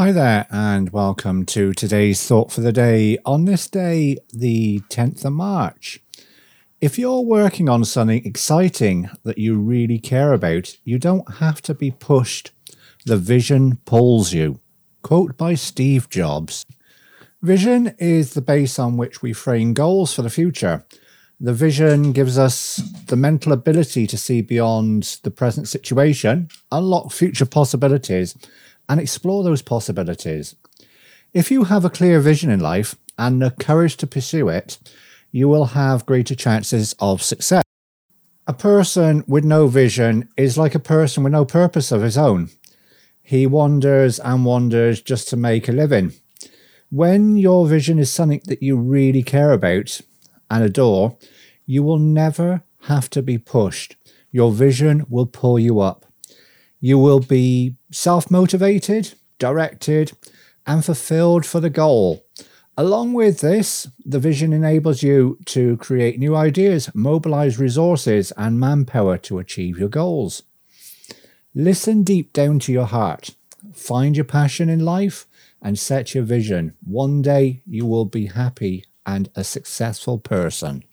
Hi there, and welcome to today's thought for the day on this day, the 10th of March. If you're working on something exciting that you really care about, you don't have to be pushed. The vision pulls you. Quote by Steve Jobs. Vision is the base on which we frame goals for the future. The vision gives us the mental ability to see beyond the present situation, unlock future possibilities, and explore those possibilities. If you have a clear vision in life and the courage to pursue it, you will have greater chances of success. A person with no vision is like a person with no purpose of his own. He wanders and wanders just to make a living. When your vision is something that you really care about and adore, you will never have to be pushed. Your vision will pull you up. You will be self motivated, directed, and fulfilled for the goal. Along with this, the vision enables you to create new ideas, mobilize resources and manpower to achieve your goals. Listen deep down to your heart. Find your passion in life and set your vision. One day you will be happy and a successful person.